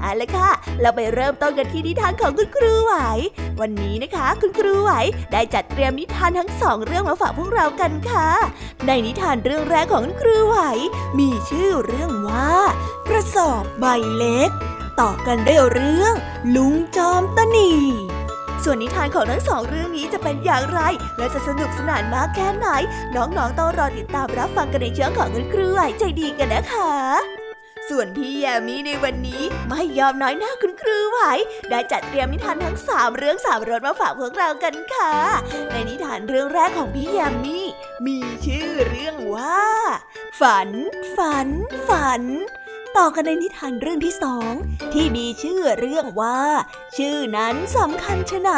เอาละค่ะ เราไปเริ่มต้นกันที่นิทานของคุณครูไหว วันนี้นะคะ คุณครูไหวได้จัดเตรียมนิทานทั้งสองเรื่องมาฝากพวกเรากันค่ะ ในนิทานเรื่องแรกของคุณครูไหว มีชื่อเรื่องว่า กระสอบใบเล็ก ต่อกันด้วยเรื่อง ลุงจอมตนีส่วนนิทานของทั้งสองเรื่องนี้จะเป็นอย่างไร และจะสนุกสนานมากแค่ไหน น้องๆต้องรอติดตามรับฟังกันในช่องของคุณครูไหวใจดีกันนะคะ ส่วนพี่แยมี่ในวันนี้ไม่ยอมน้อยหน้าคุณครูไหวได้จัดเตรียมนิทานทั้งสามเรื่องสามรสมาฝากพวกเรากันค่ะ ในนิทานเรื่องแรกของพี่แยมี่มีชื่อเรื่องว่า ฝัน ฝัน ฝันต่อกันในนิทานเรื่องที่สองที่มีชื่อเรื่องว่า ชื่อนั้นสำคัญชะไหน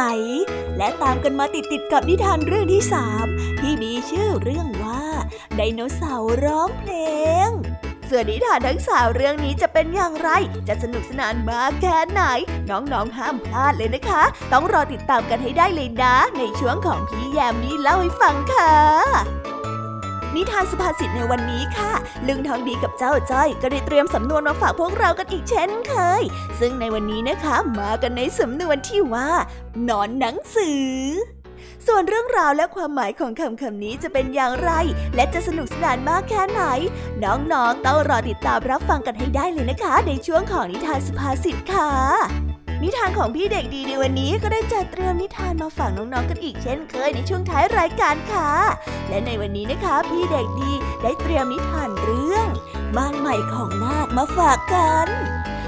และตามกันมาติดติดกับนิทานเรื่องที่สามที่มีชื่อเรื่องว่าไดโนเสาร์ร้องเพลง ส่วนนิทานทั้งสาวเรื่องนี้จะเป็นอย่างไร จะสนุกสนานมากแค่ไหน น้องๆห้ามพลาดเลยนะคะ ต้องรอติดตามกันให้ได้เลยนะ ในช่วงของพี่แยมนี่เล่าให้ฟังค่ะนิทานสุภาษิตในวันนี้ค่ะลึงทองดีกับเจ้าจ้อยก็ได้เตรียมสำนวนมาฝากพวกเรากันอีกเช่นเคย ซึ่งในวันนี้นะคะมากันในสำนวนที่ว่า นอนหนังสือ ส่วนเรื่องราวและความหมายของคำคำนี้จะเป็นอย่างไร และจะสนุกสนานมากแค่ไหน น้องๆต้องรอติดตามรับฟังกันให้ได้เลยนะคะ ในช่วงของนิทานสุภาษิตค่ะนิทานของพี่เด็กดีในวันนี้ก็ได้จัดเตรียมนิทานมาฝากน้องๆกันอีกเช่นเคยในช่วงท้ายรายการค่ะ และในวันนี้นะคะ พี่เด็กดีได้เตรียมนิทานเรื่องบ้านใหม่ของนาคมาฝากกัน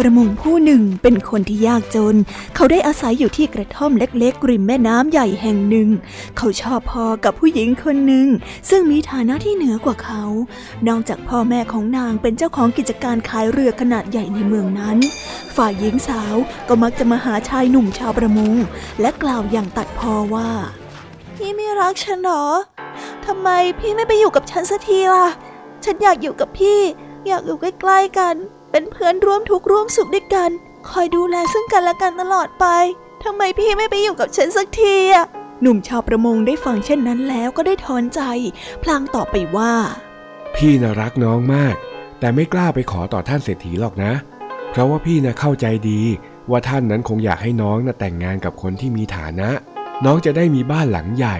ประมงผู้หนึ่งเป็นคนที่ยากจน เขาได้อาศัยอยู่ที่กระท่อมเล็กๆ ริมแม่น้ำใหญ่แห่งหนึ่ง เขาชอบพอกับผู้หญิงคนหนึ่ง ซึ่งมีฐานะที่เหนือกว่าเขา นอกจากพ่อแม่ของนางเป็นเจ้าของกิจการขายเรือขนาดใหญ่ในเมืองนั้น ฝ่ายหญิงสาวก็มักจะมาหาชายหนุ่มชาวประมง และกล่าวอย่างตัดพอว่า พี่ไม่รักฉันหรอทำไมพี่ไม่ไปอยู่กับฉันสักทีล่ะ ฉันอยากอยู่กับพี่ อยากอยู่ใกล้ๆกัน เป็นเพื่อนร่วมทุกข์ร่วมสุขด้วยกัน คอยดูแลซึ่งกันและกันตลอดไปทำไมพี่ไม่ไปอยู่กับฉันสักทีอะหนุ่มชาวประมงได้ฟังเช่นนั้นแล้วก็ได้ถอนใจ พลางตอบไปว่า พี่น่ารักน้องมาก แต่ไม่กล้าไปขอต่อท่านเศรษฐีหรอกนะ เพราะว่าพี่น่ะเข้าใจดี ว่าท่านนั้นคงอยากให้น้องน่ะแต่งงานกับคนที่มีฐานะ น้องจะได้มีบ้านหลังใหญ่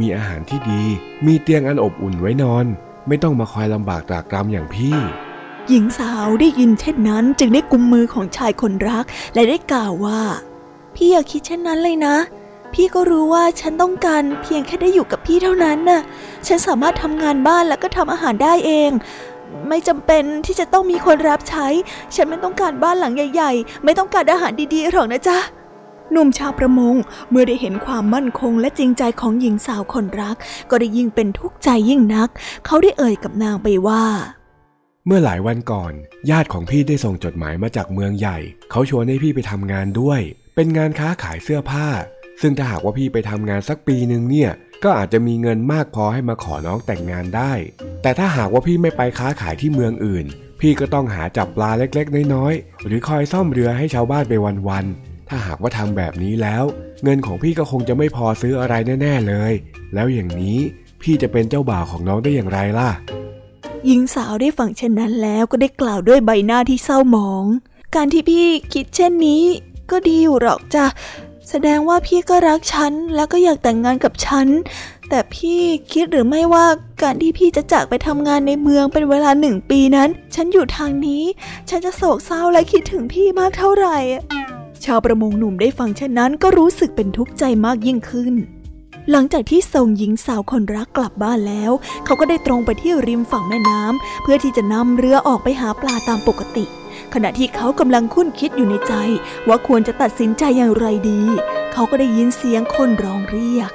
มีอาหารที่ดี มีเตียงอันอบอุ่นไว้นอน ไม่ต้องมาคอยลำบากตรากตรำอย่างพี่ หญิงสาวได้ยินเช่นนั้นจึงได้กุมมือของชายคนรัก และได้กล่าวว่า พี่อย่าคิดเช่นนั้นเลยนะ พี่ก็รู้ว่าฉันต้องการเพียงแค่ได้อยู่กับพี่เท่านั้นน่ะ ฉันสามารถทำงานบ้านแล้วก็ทำอาหารได้เอง ไม่จำเป็นที่จะต้องมีคนรับใช้ ฉันไม่ต้องการบ้านหลังใหญ่ ๆ ไม่ต้องการอาหารดีๆหรอกนะจ๊ะหนุ่มชาวประมงเมื่อได้เห็นความมั่นคงและจริงใจของหญิงสาวคนรัก ก็ได้ยิ่งเป็นทุกข์ใจยิ่งนัก เขาได้เอ่ยกับนางไปว่า เมื่อหลายวันก่อน ญาติของพี่ได้ส่งจดหมายมาจากเมืองใหญ่ เขาชวนให้พี่ไปทำงานด้วย เป็นงานค้าขายเสื้อผ้า ซึ่งถ้าหากว่าพี่ไปทำงานสักปีหนึ่งเนี่ย ก็อาจจะมีเงินมากพอให้มาขอน้องแต่งงานได้ แต่ถ้าหากว่าพี่ไม่ไปค้าขายที่เมืองอื่น พี่ก็ต้องหาจับปลาเล็กๆ น้อยๆ หรือคอยซ่อมเรือให้ชาวบ้านไปวันๆ ถ้าหากว่าทำแบบนี้แล้ว เงินของพี่ก็คงจะไม่พอซื้ออะไรแน่ ๆเลย แล้วอย่างนี้พี่จะเป็นเจ้าบ่าวของน้องได้อย่างไรล่ะ หญิงสาวได้ฟังเช่นนั้นแล้วก็ได้กล่าวด้วยใบหน้าที่เศร้าหมอง การที่พี่คิดเช่นนี้ ก็ดีอยู่หรอกจ้ะแสดงว่าพี่ก็รักฉันแล้วก็อยากแต่งงานกับฉัน แต่พี่คิดหรือไม่ว่าการที่พี่จะจากไปทำงานในเมืองเป็นเวลาหนึ่งปีนั้น ฉันอยู่ทางนี้ ฉันจะโศกเศร้าและคิดถึงพี่มากเท่าไหร่ ชาวประมงหนุ่มได้ฟังเช่นนั้นก็รู้สึกเป็นทุกข์ใจมากยิ่งขึ้น หลังจากที่ส่งหญิงสาวคนรักกลับบ้านแล้ว เขาก็ได้ตรงไปที่ริมฝั่งแม่น้ำเพื่อที่จะนำเรือออกไปหาปลาตามปกติ ขณะที่เขากำลังคุ้นคิดอยู่ในใจ ว่าควรจะตัดสินใจอย่างไรดี เขาก็ได้ยินเสียงคนร้องเรียก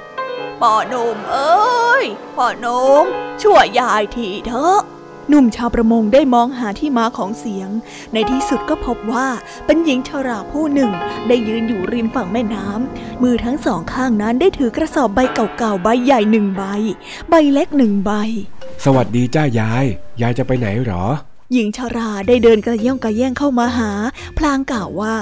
พ่อหนุ่มเอ้ยพ่อหนุ่มช่วยยายทีเถอะ หนุ่มชาวประมงได้มองหาที่มาของเสียง ในที่สุดก็พบว่าเป็นหญิงชราผู้หนึ่ง ได้ยืนอยู่ริมฝั่งแม่น้ำ มือทั้งสองข้างนั้นได้ถือกระสอบใบเก่าๆใบใหญ่หนึ่งใบ ใบเล็กหนึ่งใบ สวัสดีจ้ายาย ยายจะไปไหนหรอ หญิงชาราได้เดินกระย่องกระแย่งเข้ามาหา พลางกล่าวว่า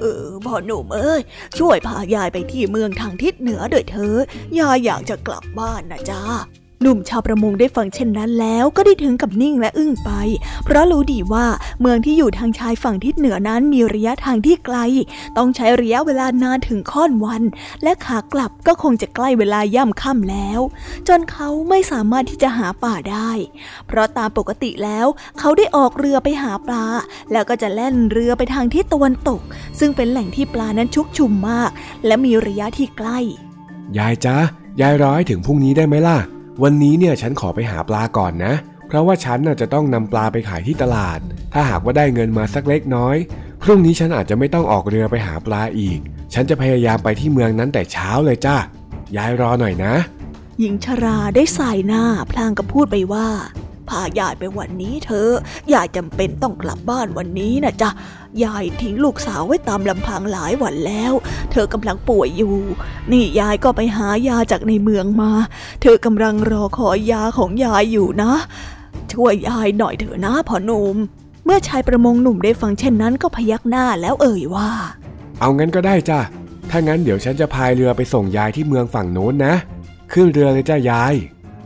เออพ่อหนุ่มเอ้ยช่วยพายายไปที่เมืองทางทิศเหนือด้วยเถอะยายอยากจะกลับบ้านนะจ้า หนุ่มชาวประมงได้ฟังเช่นนั้นแล้วก็ได้ถึงกับนิ่งและอึ้งไป เพราะรู้ดีว่าเมืองที่อยู่ทางชายฝั่งทิศเหนือนั้นมีระยะทางที่ไกล ต้องใช้ระยะเวลานานถึงค่อนวัน และขากลับก็คงจะใกล้เวลาย่ำค่ำแล้ว จนเขาไม่สามารถที่จะหาป่าได้ เพราะตามปกติแล้วเขาได้ออกเรือไปหาปลา แล้วก็จะแล่นเรือไปทางทิศตะวันตก ซึ่งเป็นแหล่งที่ปลานั้นชุกชุมมาก และมีระยะที่ใกล้ ยายจ๊ะยายรอให้ถึงพรุ่งนี้ได้ไหมล่ะ วันนี้เนี่ยฉันขอไปหาปลาก่อนนะ เพราะว่าฉันน่ะจะต้องนำปลาไปขายที่ตลาด ถ้าหากว่าได้เงินมาสักเล็กน้อย พรุ่งนี้ฉันอาจจะไม่ต้องออกเรือไปหาปลาอีก ฉันจะพยายามไปที่เมืองนั้นแต่เช้าเลยจ้ายายรอหน่อยนะ หญิงชราได้สายหน้าพลางกับพูดไปว่า พายายไปวันนี้เถอะยายจำเป็นต้องกลับบ้านวันนี้นะจ๊ะยายทิ้งลูกสาวไว้ตามลำพังหลายวันแล้ว เธอกำลังป่วยอยู่ นี่ยายก็ไปหายาจากในเมืองมา เธอกำลังรอขอยาของยายอยู่นะ ช่วยยายหน่อยเถอะนะพ่อหนุ่มเมื่อชายประมงหนุ่มได้ฟังเช่นนั้นก็พยักหน้าแล้วเอ่ยว่า เอางั้นก็ได้จ้ะ ถ้างั้นเดี๋ยวฉันจะพายเรือไปส่งยายที่เมืองฝั่งโน้นนะ ขึ้นเรือเลยจ้ายาย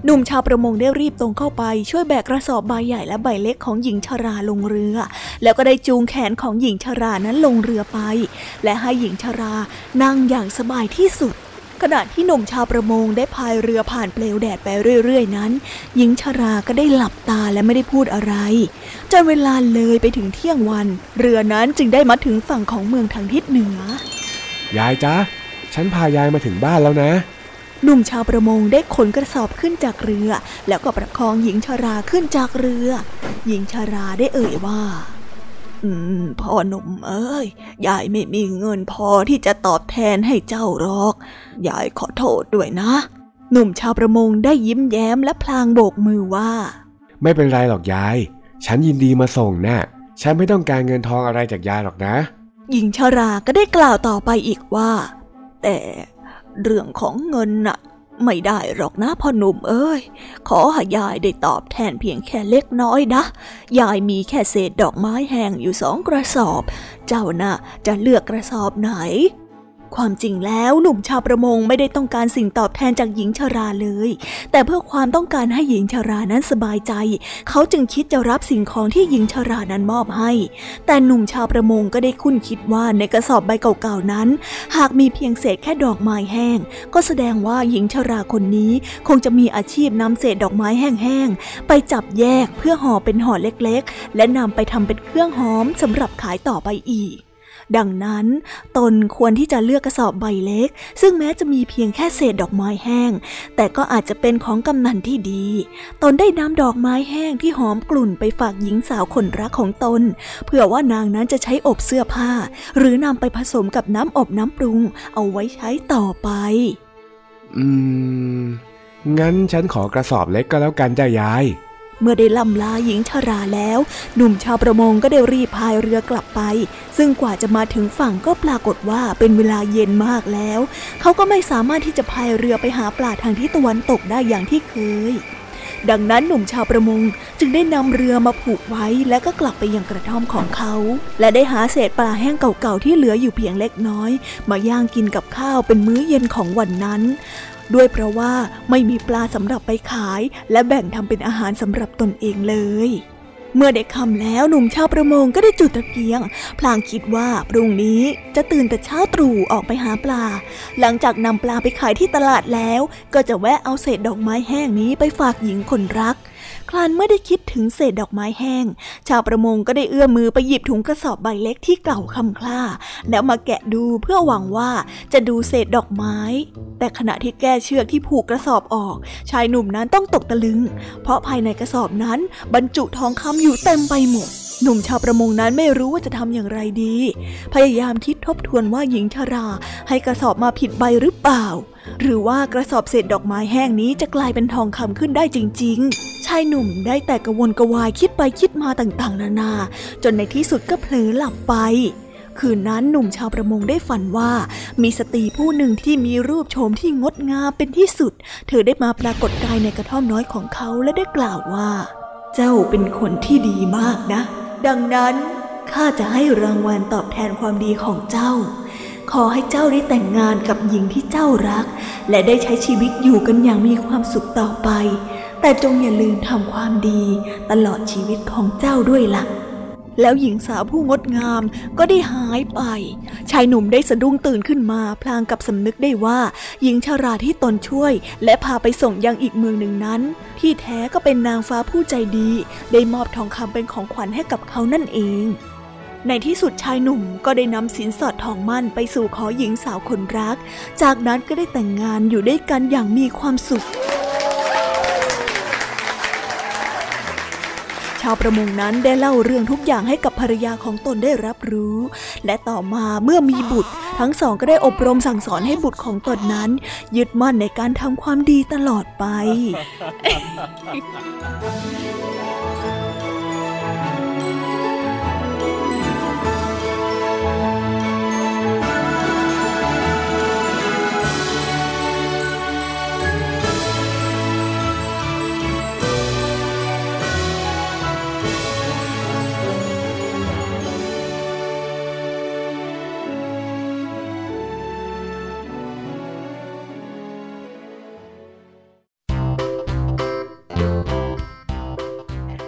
หนุ่มชาวประมงได้รีบตรงเข้าไป ช่วยแบกกระสอบใบใหญ่และใบเล็กของหญิงชราลงเรือ แล้วก็ได้จูงแขนของหญิงชรานั้นลงเรือไป และให้หญิงชรานั่งอย่างสบายที่สุด ขณะที่หนุ่มชาวประมงได้พายเรือผ่านเปลวแดดไปเรื่อยๆ นั้น หญิงชราก็ได้หลับตาและไม่ได้พูดอะไรจนเวลาเลยไปถึงเที่ยงวัน เรือนั้นจึงได้มาถึงฝั่งของเมืองทางทิศเหนือ ยายจ๊ะฉันพายายมาถึงบ้านแล้วนะ หนุ่มชาวประมงได้ขนกระสอบขึ้นจากเรือ แล้วก็ประคองหญิงชาราขึ้นจากเรือ หญิงชาราได้เอ่ยว่า อืม พ่อหนุ่มเอ้ย ยายไม่มีเงินพอที่จะตอบแทนให้เจ้าหรอก ยายขอโทษด้วยนะ หนุ่มชาวประมงได้ยิ้มแย้มและพลางโบกมือว่า ไม่เป็นไรหรอกยาย ฉันยินดีมาส่งนะ่ะ ฉันไม่ต้องการเงินทองอะไรจากยายหรอกนะ หญิงชาราก็ได้กล่าวต่อไปอีกว่า แต่ เรื่องของเงินน่ะ ไม่ได้หรอกนะพ่อหนุ่มเอ้ย ขอให้ยายได้ตอบแทนเพียงแค่เล็กน้อยนะ ยายมีแค่เศษดอกไม้แห้งอยู่สองกระสอบ เจ้าน่ะจะเลือกกระสอบไหน ความจริงแล้วหนุ่มชาวประมงไม่ได้ต้องการสิ่งตอบแทนจากหญิงชราเลย แต่เพื่อความต้องการให้หญิงชรานั้นสบายใจ เขาจึงคิดจะรับสิ่งของที่หญิงชรานั้นมอบให้ แต่หนุ่มชาวประมงก็ได้คุ้นคิดว่าในกระสอบใบเก่าๆนั้น หากมีเพียงเศษแค่ดอกไม้แห้ง ก็แสดงว่าหญิงชราคนนี้คงจะมีอาชีพนำเศษดอกไม้แห้งๆไปจับแยกเพื่อห่อเป็นห่อเล็กๆ และนำไปทำเป็นเครื่องหอมสำหรับขายต่อไปอีก ดังนั้น ตนควรที่จะเลือกกระสอบใบเล็ก ซึ่งแม้จะมีเพียงแค่เศษดอกไม้แห้ง แต่ก็อาจจะเป็นของกำนันที่ดี ตนได้นำดอกไม้แห้งที่หอมกลุ่นไปฝากหญิงสาวคนรักของตน เพื่อว่านางนั้นจะใช้อบเสื้อผ้า หรือนำไปผสมกับน้ำอบน้ำปรุง เอาไว้ใช้ต่อไป อืม งั้นฉันขอกระสอบเล็กก็แล้วกันจ้ายาย เมื่อได้ล่ำลาหญิงชราแล้ว หนุ่มชาวประมงก็ได้รีบพายเรือกลับไป ซึ่งกว่าจะมาถึงฝั่งก็ปรากฏว่าเป็นเวลาเย็นมากแล้ว เขาก็ไม่สามารถที่จะพายเรือไปหาปลาทางทิศตะวันตกได้อย่างที่เคย ดังนั้นหนุ่มชาวประมงจึงได้นำเรือมาผูกไว้แล้วก็กลับไปยังกระท่อมของเขา และได้หาเศษปลาแห้งเก่าๆที่เหลืออยู่เพียงเล็กน้อย มาย่างกินกับข้าวเป็นมื้อเย็นของวันนั้น ด้วยเพราะว่าไม่มีปลาสำหรับไปขาย และแบ่งทำเป็นอาหารสำหรับตนเองเลย เมื่อได้คำแล้วหนุ่มชาวประมงก็ได้จุดตะเกียง พลางคิดว่าพรุ่งนี้จะตื่นแต่เช้าตรู่ออกไปหาปลา หลังจากนำปลาไปขายที่ตลาดแล้ว ก็จะแวะเอาเศษดอกไม้แห้งนี้ไปฝากหญิงคนรัก คลานเมื่อได้คิดถึงเศษดอกไม้แห้ง ชาวประมงก็ได้เอื้อมมือไปหยิบถุงกระสอบใบเล็กที่เก่าคำคล้า แล้วมาแกะดูเพื่อหวังว่าจะดูเศษดอกไม้ แต่ขณะที่แก้เชือกที่ผูกกระสอบออก ชายหนุ่มนั้นต้องตกตะลึง เพราะภายในกระสอบนั้นบรรจุทองคำอยู่เต็มไปหมด หนุ่มชาวประมงนั้นไม่รู้ว่าจะทำอย่างไรดี พยายามคิดทบทวนว่าหญิงชรา ให้กระสอบมาผิดใบหรือเปล่า หรือว่ากระสอบเศษดอกไม้แห้งนี้จะกลายเป็นทองคำขึ้นได้จริง ๆ ชายหนุ่มได้แต่กระวนกระวายคิดไปคิดมาต่างๆ นานา จนในที่สุดก็เผลอหลับไปคืนนั้นหนุ่มชาวประมงได้ฝันว่า มีสตรีผู้หนึ่งที่มีรูปโฉมที่งดงามเป็นที่สุด เธอได้มาปรากฏกายในกระท่อมน้อยของเขาและได้กล่าวว่า เจ้าเป็นคนที่ดีมากนะ ดังนั้นข้าจะให้รางวัลตอบแทนความดีของเจ้า ขอให้เจ้าได้แต่งงานกับหญิงที่เจ้ารัก และได้ใช้ชีวิตอยู่กันอย่างมีความสุขต่อไป แต่จงอย่าลืมทำความดีตลอดชีวิตของเจ้าด้วยละ่ะ แล้วหญิงสาวผู้งดงามก็ได้หายไป ชายหนุ่มได้สะดุ้งตื่นขึ้นมาพลางกับสำนึกได้ว่า หญิงชาราที่ตนช่วย และพาไปส่งยังอีกเมืองหนึ่งนั้น ที่แท้ก็เป็นนางฟ้าผู้ใจดี ได้มอบทองคำเป็นของขวัญให้กับเขานั่นเองในที่สุดชายหนุ่มก็ได้นำสินสอดทองมั่นไปสู่ขอหญิงสาวคนรัก จากนั้นก็ได้แต่งงานอยู่ด้วยกันอย่างมีความสุข ชาวประมงนั้นได้เล่าเรื่องทุกอย่างให้กับภรรยาของตนได้รับรู้ และต่อมาเมื่อมีบุตร ทั้งสองก็ได้อบรมสั่งสอนให้บุตรของตนนั้น ยึดมั่นในการทำความดีตลอดไป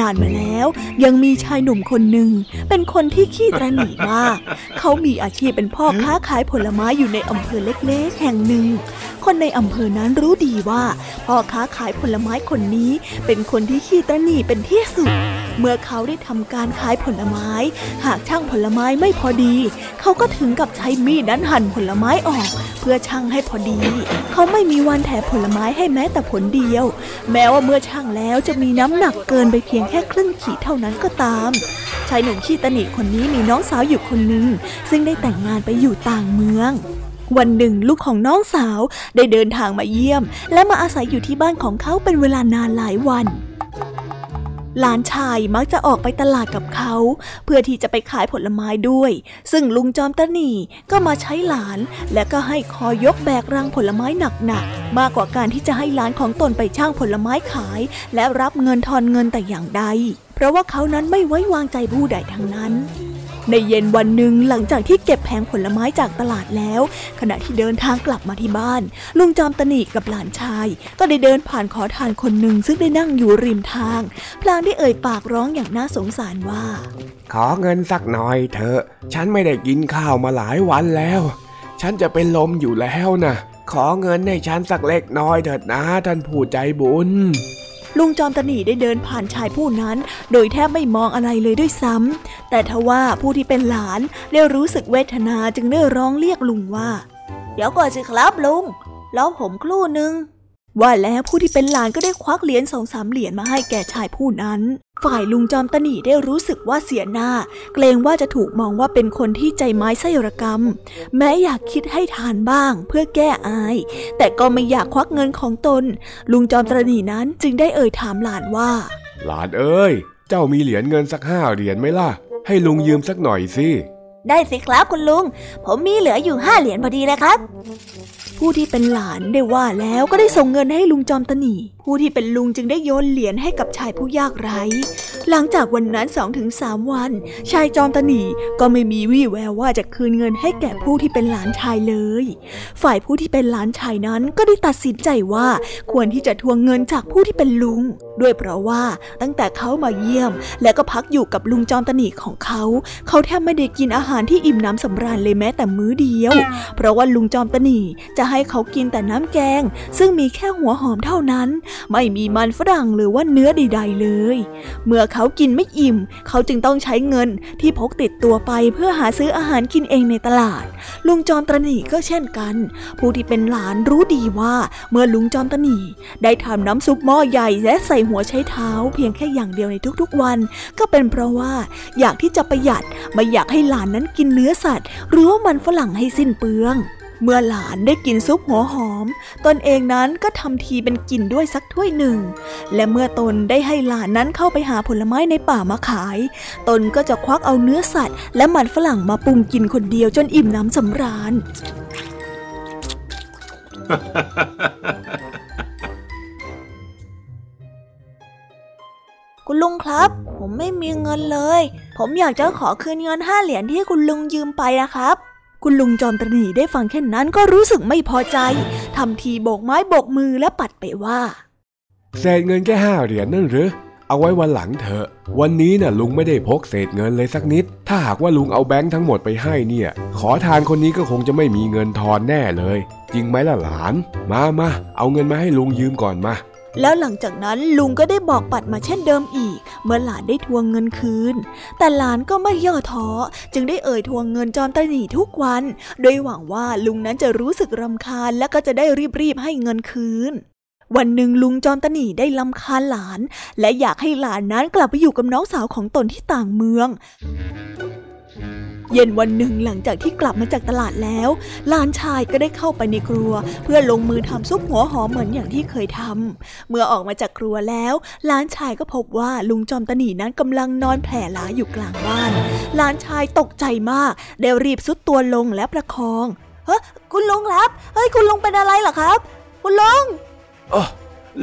นานมาแล้ว ยังมีชายหนุ่มคนหนึ่ง เป็นคนที่ขี้ตรหนีมาก เขามีอาชีพเป็นพ่อค้าขายผลไม้อยู่ในอำเภอเล็กๆ แห่งหนึ่ง คนในอำเภอนั้นรู้ดีว่าพ่อค้าขายผลไม้คนนี้ เป็นคนที่ขี้ตรหนีเป็นที่สุด เมื่อเขาได้ทำการขายผลไม้ หากช่างผลไม้ไม่พอดี เขาก็ถึงกับใช้มีดนั้นหั่นผลไม้ออก เพื่อช่างให้พอดี เขาไม่มีวันแถผลไม้ให้แม้แต่ผลเดียว แม้ว่าเมื่อช่างแล้วจะมีน้ำหนักเกินไปเพียงแค่ครึ่งขีดเท่านั้นก็ตามชายหนุ่มขี้ตนีคนนี้มีน้องสาวอยู่คนหนึ่งซึ่งได้แต่งงานไปอยู่ต่างเมืองวันหนึ่งลูกของน้องสาวได้เดินทางมาเยี่ยม และมาอาศัยอยู่ที่บ้านของเขาเป็นเวลานานหลายวัน หลานชายมักจะออกไปตลาดกับเขา เพื่อที่จะไปขายผลไม้ด้วย ซึ่งลุงจอมตะนีก็มาใช้หลาน และก็ให้คอยกแบกรังผลไม้หนักๆมากกว่าการที่จะให้หลานของตนไปช่างผลไม้ขาย และรับเงินทอนเงินแต่อย่างใด เพราะว่าเขานั้นไม่ไว้วางใจผู้ใดทั้งนั้น ในเย็นวันหนึ่งหลังจากที่เก็บแผงผลไม้จากตลาดแล้ว ขณะที่เดินทางกลับมาที่บ้าน ลุงจอมตนีกับหลานชาย ก็ได้เดินผ่านขอทานคนหนึ่งซึ่งได้นั่งอยู่ริมทาง พลางได้เอ่ยปากร้องอย่างน่าสงสารว่า ขอเงินสักหน่อยเถอะ ฉันไม่ได้กินข้าวมาหลายวันแล้ว ฉันจะเป็นลมอยู่แล้วนะขอเงินให้ฉันสักเล็กน้อยเถิดนะท่านผู้ใจบุญ ลุงจอมตนีได้เดินผ่านชายผู้นั้น โดยแทบไม่มองอะไรเลยด้วยซ้ำแต่ทว่าผู้ที่เป็นหลานได้รู้สึกเวทนาจึงได้ร้องเรียกลุงว่า เดี๋ยวก่อนสิครับลุงแล้วผมครู่หนึ่งว่าแล้วผู้ที่เป็นหลานก็ได้ควักเหรียญสองสามเหรียญมาให้แก่ชายผู้นั้น ฝ่ายลุงจอมตนีได้รู้สึกว่าเสียหน้า เกรงว่าจะถูกมองว่าเป็นคนที่ใจไม้ไส้ระกรรม แม้อยากคิดให้ทานบ้าง เพื่อแก้อาย แต่ก็ไม่อยากควักเงินของตน ลุงจอมตนีนั้นจึงได้เอ่ยถามหลานว่า หลานเอ้ย เจ้ามีเหรียญเงินสักห้าเหรียญไหมล่ะ ให้ลุงยืมสักหน่อยสิได้สิครับคุณลุง ผมมีเหลืออยู่ห้าเหรียญพอดีเลยครับ ผู้ที่เป็นหลานได้ว่าแล้วก็ได้ส่งเงินให้ลุงจอมตนีผู้ที่เป็นลุงจึงได้โยนเหรียญให้กับชายผู้ยากไร้ หลังจากวันนั้นสองถึงสามวัน ชายจอมตนีก็ไม่มีวี่แววว่าจะคืนเงินให้แก่ผู้ที่เป็นหลานชายเลย ฝ่ายผู้ที่เป็นหลานชายนั้นก็ได้ตัดสินใจว่าควรที่จะทวงเงินจากผู้ที่เป็นลุง ด้วยเพราะว่าตั้งแต่เขามาเยี่ยม และก็พักอยู่กับลุงจอมตนีของเขา เขาแทบไม่ได้กินอาหารที่อิ่มน้ำสำราญเลยแม้แต่มื้อเดียว เพราะว่าลุงจอมตนีจะให้เขากินแต่น้ำแกง ซึ่งมีแค่หัวหอมเท่านั้น ไม่มีมันฝรั่งหรือว่าเนื้อใดๆเลย เมื่อเขากินไม่อิ่ม เขาจึงต้องใช้เงินที่พกติดตัวไปเพื่อหาซื้ออาหารกินเองในตลาด ลุงจอมตรนีก็เช่นกัน ผู้ที่เป็นหลานรู้ดีว่าเมื่อลุงจอมตรนีได้ทำน้ำซุปหม้อใหญ่และใส่หัวใช้เท้า เพียงแค่อย่างเดียวในทุกๆวัน ก็เป็นเพราะว่าอยากที่จะประหยัดไม่อยากให้หลานนั้นกินเนื้อสัตว์ หรือว่ามันฝรั่งให้สิ้นเปลือง เมื่อหลานได้กินซุปหัวหอม ตนเองนั้นก็ทำทีเป็นกินด้วยสักถ้วยหนึ่ง และเมื่อตนได้ให้หลานนั้นเข้าไปหาผลไม้ในป่ามาขาย ตนก็จะควักเอาเนื้อสัตว์ และมันฝรั่งมาปรุงกินคนเดียวจนอิ่มน้ำสำราญ คุณลุงครับ ผมผมไม่มีเงินเลย ผมอยากจะขอคืนเงินห้าเหรียญที่คุณลุงยืมไปนะครับ คุณลุงจอมตรีได้ฟังแค่นั้นก็รู้สึกไม่พอใจทำทีโบกไม้โบกมือและปัดไปว่าเศษเงินแค่ห้าเหรียญนั่นหรือเอาไว้วันหลังเถอะ วันนี้น่ะลุงไม่ได้พกเศษเงินเลยสักนิด ถ้าหากว่าลุงเอาแบงค์ทั้งหมดไปให้เนี่ย ขอทานคนนี้ก็คงจะไม่มีเงินทอนแน่เลย จริงไหมล่ะหลาน มามาเอาเงินมาให้ลุงยืมก่อนมา แล้วหลังจากนั้นลุงก็ได้บอกปัดมาเช่นเดิมอีก เมื่อหลานได้ทวงเงินคืน แต่หลานก็ไม่ย่อท้อจึงได้เอ่ยทวงเงินจอมตนีทุกวัน โดยหวังว่าลุงนั้นจะรู้สึกรำคาญและก็จะได้รีบๆให้เงินคืนวันหนึ่งลุงจอมตนีได้ลำคาญหลาน และอยากให้หลานนั้นกลับไปอยู่กับน้องสาวของตนที่ต่างเมือง เย็นวันหนึ่งหลังจากที่กลับมาจากตลาดแล้ว หลานชายก็ได้เข้าไปในครัว เพื่อลงมือทำซุปหัวหอมเหมือนอย่างที่เคยทำเมื่อออกมาจากครัวแล้ว หลานชายก็พบว่าลุงจอมตนีนั้นกำลังนอนแผ่ล้าอยู่กลางบ้าน หลานชายตกใจมากได้รีบซุดตัวลงและประคอง เฮ้คุณลุงครับเฮ้ยคุณลุงเป็นอะไรเหรอครับ คุณลุงเออ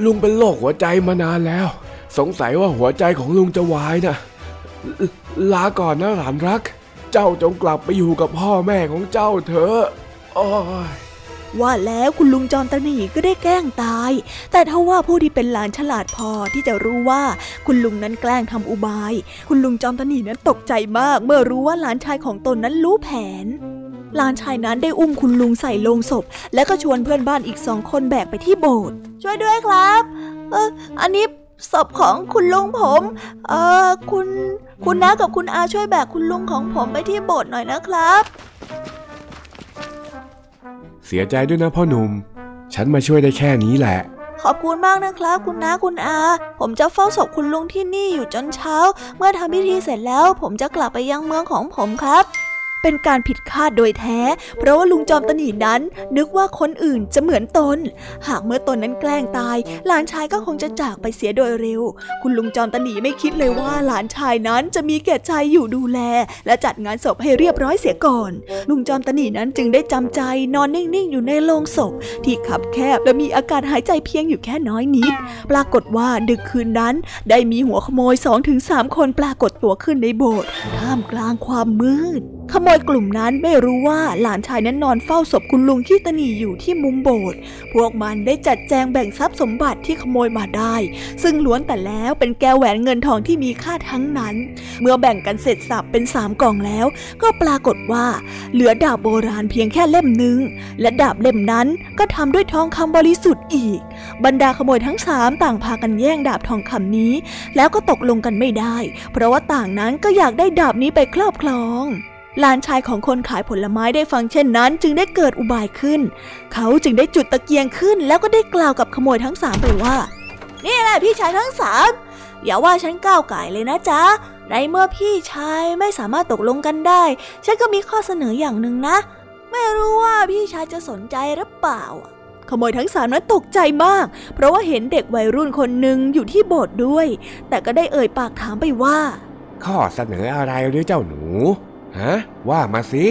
ลุงเป็นโรคหัวใจมานานแล้ว สงสัยว่าหัวใจของลุงจะวายนะลาก่อนนะหลานรัก เจ้าจงกลับไปอยู่กับพ่อแม่ของเจ้าเถอะอ้ยว่าแล้วคุณลุงจอมตนีก็ได้แกล้งตาย แต่ถ้าว่าผู้ที่เป็นหลานฉลาดพอที่จะรู้ว่าคุณลุงนั้นแกล้งทำอุบาย คุณลุงจอมตนีนั้นตกใจมาก เมื่อรู้ว่าหลานชายของตนนั้นรู้แผน หลานชายนั้นได้อุ้มคุณลุงใส่โลงศพ แล้วก็ชวนเพื่อนบ้านอีกสองคนแบกไปที่โบสถ์ ช่วยด้วยครับ เอออันนี้ศพของคุณลุงผม เออคุณคุณน้ากับคุณอาช่วยแบกคุณลุงของผมไปที่โบสถ์หน่อยนะครับ เสียใจด้วยนะพ่อหนุ่ม ฉันมาช่วยได้แค่นี้แหละ ขอบคุณมากนะครับ คุณน้าคุณอา ผมจะเฝ้าศพคุณลุงที่นี่อยู่จนเช้า เมื่อทำพิธีเสร็จแล้ว ผมจะกลับไปยังเมืองของผมครับ เป็นการผิดคาดโดยแท้ เพราะว่าลุงจอมตนีนั้น นึกว่าคนอื่นจะเหมือนตน หากเมื่อตนนั้นแกล้งตาย หลานชายก็คงจะจากไปเสียโดยเร็ว คุณลุงจอมตนีไม่คิดเลยว่าหลานชายนั้นจะมีแก่ใจอยู่ดูแล และจัดงานศพให้เรียบร้อยเสียก่อน ลุงจอมตนีนั้นจึงได้จำใจนอนนิ่งๆอยู่ในโรงศพ ที่ขับแคบและมีอากาศหายใจเพียงอยู่แค่น้อยนิด ปรากฏว่าดึกคืนนั้น ได้มีหัวขโมย2-3ถึงคนปรากฏตัวขึ้นในโบสถ์ท่ามกลางความมืด ขโมยกลุ่มนั้นไม่รู้ว่าหลานชายนั้นนอนเฝ้าศพคุณลุงที่ตนีอยู่ที่มุมโบสถ์พวกมันได้จัดแจงแบ่งทรัพย์สมบัติที่ขโมยมาได้ ซึ่งล้วนแต่แล้วเป็นแก้วแหวนเงินทองที่มีค่าทั้งนั้น เมื่อแบ่งกันเสร็จสับเป็นสามกล่องแล้ว ก็ปรากฏว่า เหลือดาบโบราณเพียงแค่เล่มหนึ่งและดาบเล่มนั้นก็ทำด้วยทองคำบริสุทธิ์อีก บรรดาขโมยทั้งสามต่างพากันแย่งดาบทองคำนี้ แล้วก็ตกลงกันไม่ได้ เพราะว่าต่างนั้นก็อยากได้ดาบนี้ไปครอบครอง หลานชายของคนขายผลไม้ได้ฟังเช่นนั้น จึงได้เกิดอุบายขึ้น เขาจึงได้จุดตะเกียงขึ้น แล้วก็ได้กล่าวกับขโมยทั้งสามไปว่า นี่แหละพี่ชายทั้งสามอย่าว่าฉันก้าวไก่เลยนะจ๊ะ ในเมื่อพี่ชายไม่สามารถตกลงกันได้ ฉันก็มีข้อเสนออย่างหนึ่งนะ ไม่รู้ว่าพี่ชายจะสนใจหรือเปล่า ขโมยทั้งสามนั้นตกใจมาก เพราะว่าเห็นเด็กวัยรุ่นคนหนึ่งอยู่ที่โบสถ์ด้วย แต่ก็ได้เอ่ยปากถามไปว่า ข้อเสนออะไรหรือเจ้าหนู ฮะว่ามาสิ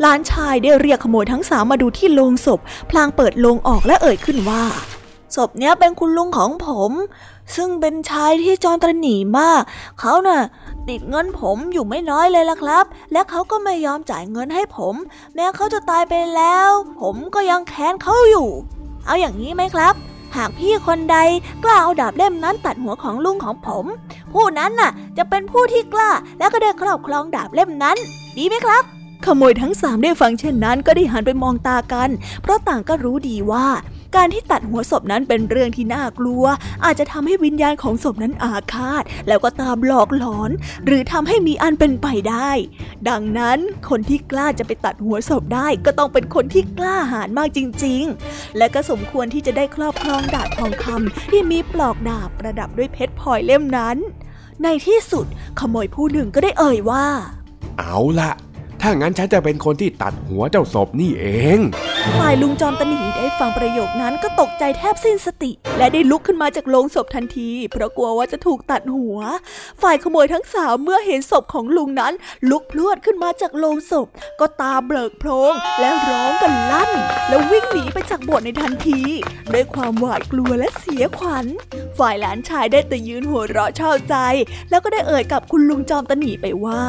หลานชายได้เรียกขโมยทั้งสามมาดูที่โลงศพ พลางเปิดโลงออกและเอ่ยขึ้นว่า ศพเนี้ยเป็นคุณลุงของผม ซึ่งเป็นชายที่จอนตรหนีมาก เขาเน่ะ ติดเงินผมอยู่ไม่น้อยเลยล่ะครับ และเขาก็ไม่ยอมจ่ายเงินให้ผม แม้เขาจะตายไปแล้ว ผมก็ยังแค้นเขาอยู่ เอาอย่างนี้ไหมครับ หากพี่คนใดกล้าเอาดาบเล่มนั้นตัดหัวของลุงของผม ผู้นั้นน่ะ จะเป็นผู้ที่กล้าและก็ได้ครอบครองดาบเล่มนั้น ดีไหมครับ ขโมยทั้งสามได้ฟังเช่นนั้นก็ได้หันไปมองตากัน เพราะต่างก็รู้ดีว่า การที่ตัดหัวศพนั้นเป็นเรื่องที่น่ากลัว อาจจะทำให้วิญญาณของศพนั้นอาฆาต แล้วก็ตามหลอกหลอน หรือทำให้มีอันเป็นไปได้ ดังนั้นคนที่กล้าจะไปตัดหัวศพได้ ก็ต้องเป็นคนที่กล้าหาญมากจริง ๆ และก็สมควรที่จะได้ครอบครองดาบทองคำที่มีปลอกดาบประดับด้วยเพชรพลอยเล่มนั้น ในที่สุดขโมยผู้หนึ่งก็ได้เอ่ยว่า เอาละถ้างั้นฉันจะเป็นคนที่ตัดหัวเจ้าศพนี่เอง ฝ่ายลุงจอมตนีได้ฟังประโยคนั้นก็ตกใจแทบสิ้นสติ และได้ลุกขึ้นมาจากโลงศพทันที เพราะกลัวว่าจะถูกตัดหัว ฝ่ายขโมยทั้งสามเมื่อเห็นศพของลุงนั้น ลุกพลวดขึ้นมาจากโลงศพ ก็ตาเบิกโพรง และร้องกันลั่น แล้ววิ่งหนีไปจากโบสถ์ในทันที ด้วยความหวาดกลัวและเสียขวัญ ฝ่ายหลานชายได้แต่ยืนหัวเราะชอบใจ แล้วก็ได้เอ่ยกับคุณลุงจอมตนีไปว่า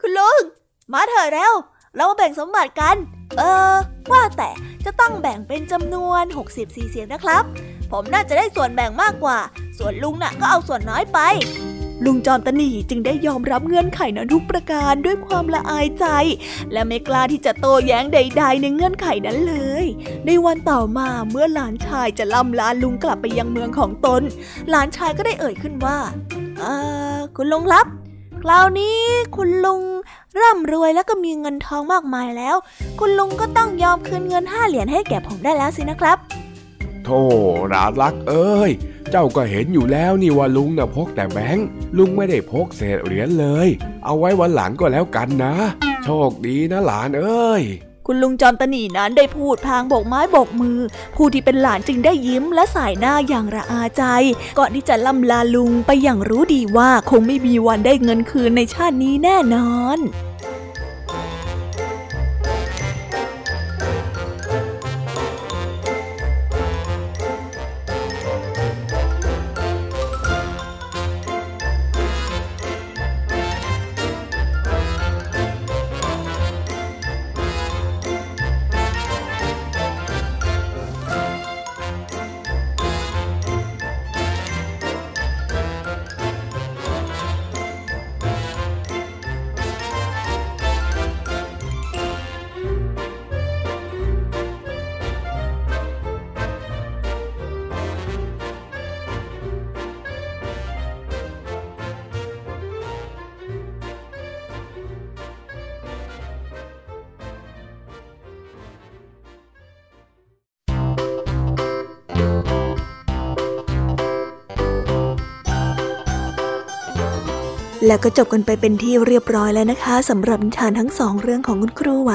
คุณลุง มาเถอะเร็วเรามาแบ่งสมบัติกัน เออ ว่าแต่จะต้องแบ่งเป็นจำนวน 64 เสียงนะครับ ผมน่าจะได้ส่วนแบ่งมากกว่า ส่วนลุงน่ะก็เอาส่วนน้อยไป ลุงจอมตนีจึงได้ยอมรับเงื่อนไขนั้นทุกประการด้วยความละอายใจ และไม่กล้าที่จะโต้แย้งใด ๆ ในเงื่อนไขนั้นเลย ในวันต่อมาเมื่อหลานชายจะล่ำลาลุงกลับไปยังเมืองของตน หลานชายก็ได้เอ่ยขึ้นว่าเออคุณลุงครับคราวนี้คุณลุงร่ำรวยแล้วก็มีเงินทองมากมายแล้ว คุณลุงก็ต้องยอมคืนเงินห้าเหรียญให้แก่ผมได้แล้วสินะครับ โธ่ราลักเอ้ย เจ้าก็เห็นอยู่แล้วนี่ว่าลุงน่ะพกแต่แบงค์ลุงไม่ได้พกเศษเหรียญเลย เอาไว้วันหลังก็แล้วกันนะ โชคดีนะหลานเอ้ย คุณลุงจอมตนีนั้นได้พูดพางโบกไม้โบกมือ ผู้ที่เป็นหลานจึงได้ยิ้มและสายหน้าอย่างระอาใจ ก่อนที่จะล่ำลาลุงไปอย่างรู้ดีว่าคงไม่มีวันได้เงินคืนในชาตินี้แน่นอน แล้วก็จบกันไปเป็นที่เรียบร้อยแล้วนะคะสำหรับนิทานทั้งสองเรื่องของคุณครูไหว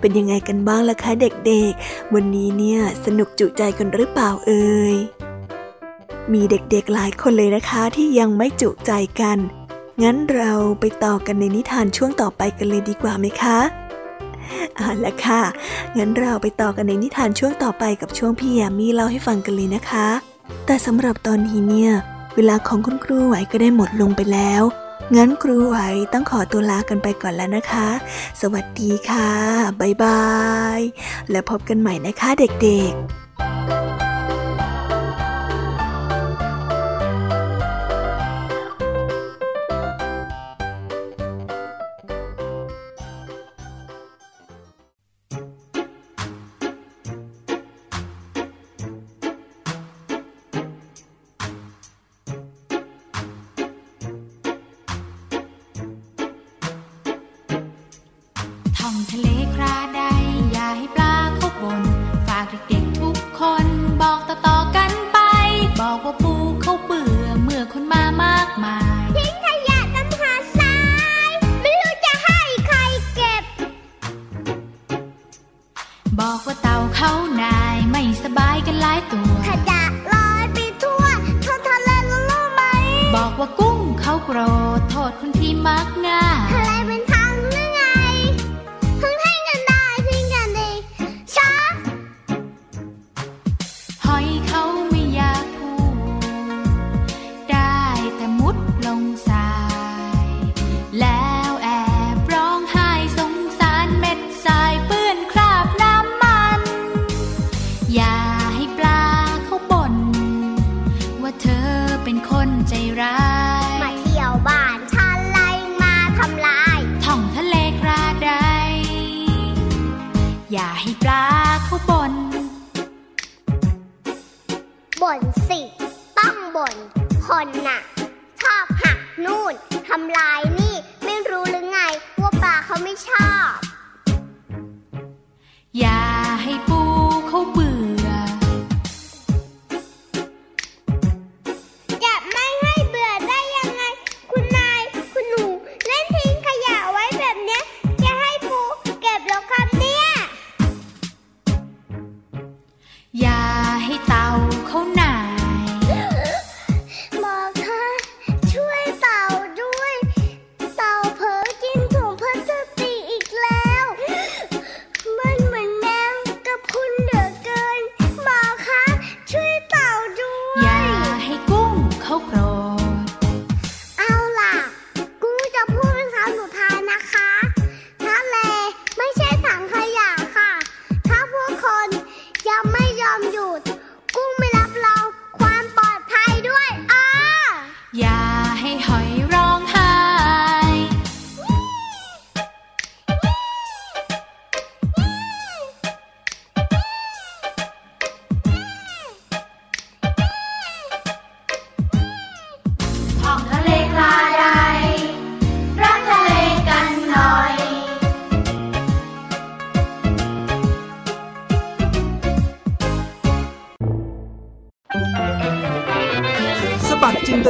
เป็นยังไงกันบ้างล่ะคะเด็กๆ วันนี้เนี่ยสนุกจุใจกันหรือเปล่าเอ่ยมีเด็กๆหลายคนเลยนะคะที่ยังไม่จุใจกัน งั้นเราไปต่อกันในนิทานช่วงต่อไปกันเลยดีกว่าไหมคะ เอาละค่ะ งั้นเราไปต่อกันในนิทานช่วงต่อไปกับช่วงพี่ยามีเล่าให้ฟังกันเลยนะคะ แต่สำหรับตอนนี้เนี่ย เวลาของคุณครูไหวก็ได้หมดลงไปแล้ว งั้นครูไหวต้องขอตัวลากันไปก่อนแล้วนะคะ สวัสดีค่ะ บ๊ายบาย และพบกันใหม่นะคะเด็กๆ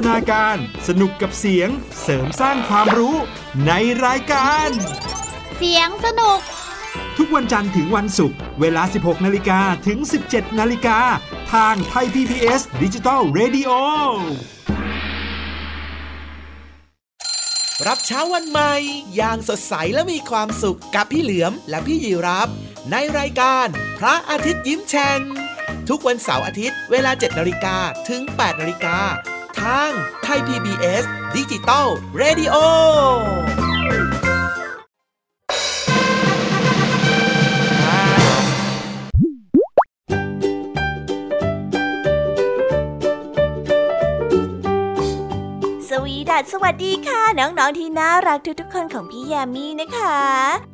นตนาการ สนุกกับเสียง เสริมสร้างความรู้ในรายการ เสียงสนุก ทุกวันจันทร์ถึงวันศุกร์เวลา 16 นาฬิกาถึง 17 นาฬิกา ทางไทย PPS ดิจิตอล Radio รับเช้าวันใหม่ อย่างสดใสและมีความสุขกับพี่เหลือมและพี่ยีรับ ในรายการพระอาทิตย์ยิ้มแฉ่งทุกวันเสาร์อาทิตย์เวลา 7 นาฬิกาถึง 8 นาฬิกา ทางไทย PBS ดิจิตอล Radio สวีดัสสวัสดีค่ะ น้อง ๆ ที่น่ารักทุกๆคนของพี่ยามีนะคะ